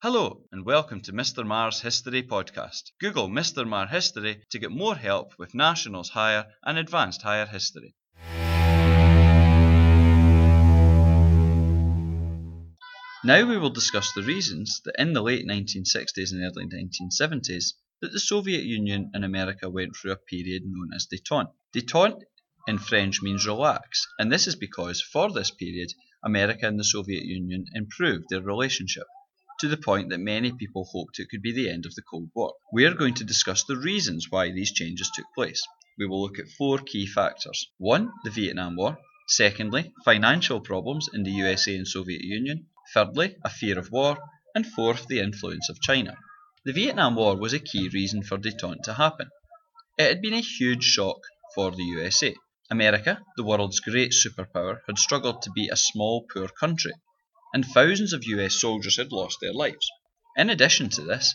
Hello, and welcome to Mr. Marr's History Podcast. Google Mr. Marr History to get more help with Nationals Higher and Advanced Higher History. Now we will discuss the reasons that in the late 1960s and early 1970s that the Soviet Union and America went through a period known as détente. Détente in French means relax, and this is because for this period America and the Soviet Union improved their relationship to the point that many people hoped it could be the end of the Cold War. We are going to discuss the reasons why these changes took place. We will look at four key factors. One, the Vietnam War. Secondly, financial problems in the USA and Soviet Union. Thirdly, a fear of war. And fourth, the influence of China. The Vietnam War was a key reason for détente to happen. It had been a huge shock for the USA. America, the world's great superpower, had struggled to be a small, poor country, and thousands of US soldiers had lost their lives. In addition to this,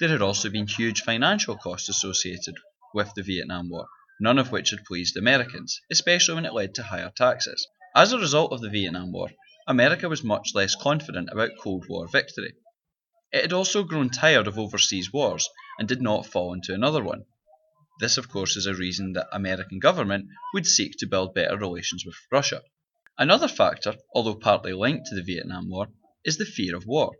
there had also been huge financial costs associated with the Vietnam War, none of which had pleased Americans, especially when it led to higher taxes. As a result of the Vietnam War, America was much less confident about Cold War victory. It had also grown tired of overseas wars and did not fall into another one. This, of course, is a reason that American government would seek to build better relations with Russia. Another factor, although partly linked to the Vietnam War, is the fear of war.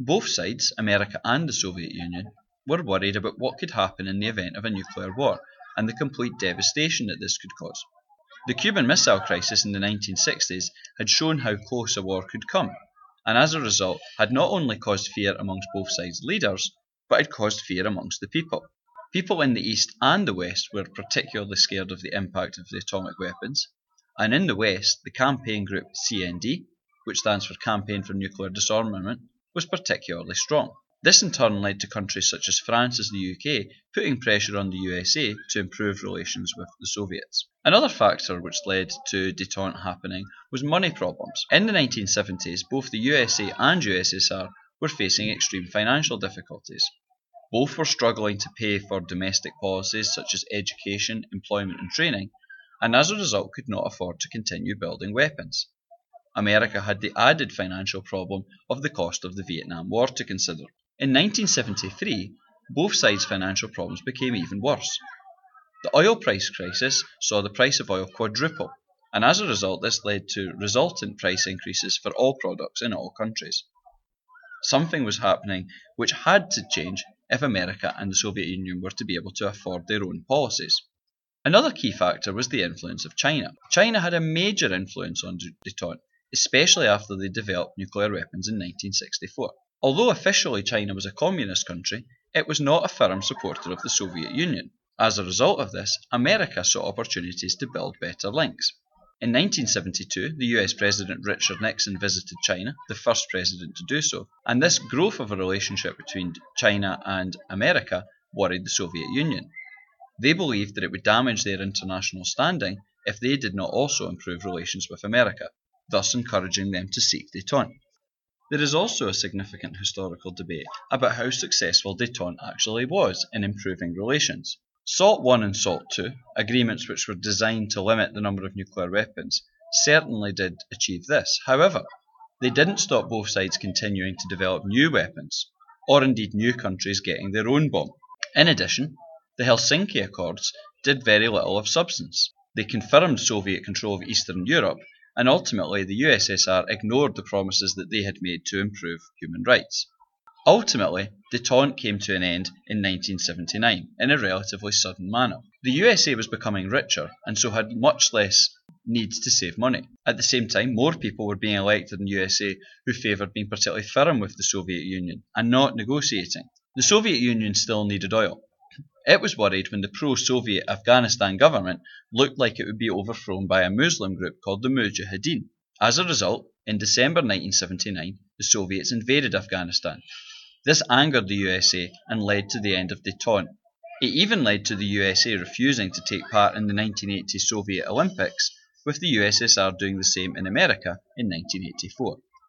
Both sides, America and the Soviet Union, were worried about what could happen in the event of a nuclear war and the complete devastation that this could cause. The Cuban Missile Crisis in the 1960s had shown how close a war could come, and as a result had not only caused fear amongst both sides' leaders, but had caused fear amongst the people. People in the East and the West were particularly scared of the impact of the atomic weapons, and in the West, the campaign group CND, which stands for Campaign for Nuclear Disarmament, was particularly strong. This in turn led to countries such as France and the UK putting pressure on the USA to improve relations with the Soviets. Another factor which led to detente happening was money problems. In the 1970s, both the USA and USSR were facing extreme financial difficulties. Both were struggling to pay for domestic policies such as education, employment, and training, and as a result could not afford to continue building weapons. America had the added financial problem of the cost of the Vietnam War to consider. In 1973, both sides' financial problems became even worse. The oil price crisis saw the price of oil quadruple, and as a result, this led to resultant price increases for all products in all countries. Something was happening which had to change if America and the Soviet Union were to be able to afford their own policies. Another key factor was the influence of China. China had a major influence on détente, especially after they developed nuclear weapons in 1964. Although officially China was a communist country, it was not a firm supporter of the Soviet Union. As a result of this, America saw opportunities to build better links. In 1972, the US President Richard Nixon visited China, the first president to do so, and this growth of a relationship between China and America worried the Soviet Union. They believed that it would damage their international standing if they did not also improve relations with America, thus encouraging them to seek détente. There is also a significant historical debate about how successful détente actually was in improving relations. SALT I and SALT II, agreements which were designed to limit the number of nuclear weapons, certainly did achieve this. However, they didn't stop both sides continuing to develop new weapons, or indeed new countries getting their own bomb. In addition, the Helsinki Accords did very little of substance. They confirmed Soviet control of Eastern Europe and ultimately the USSR ignored the promises that they had made to improve human rights. Ultimately, détente came to an end in 1979 in a relatively sudden manner. The USA was becoming richer and so had much less needs to save money. At the same time, more people were being elected in the USA who favoured being particularly firm with the Soviet Union and not negotiating. The Soviet Union still needed oil, it was worried when the pro Soviet Afghanistan government looked like it would be overthrown by a Muslim group called the Mujahideen. As a result, in December 1979, the Soviets invaded Afghanistan. This angered the USA and led to the end of détente. It even led to the USA refusing to take part in the 1980 Soviet Olympics, with the USSR doing the same in America in 1984.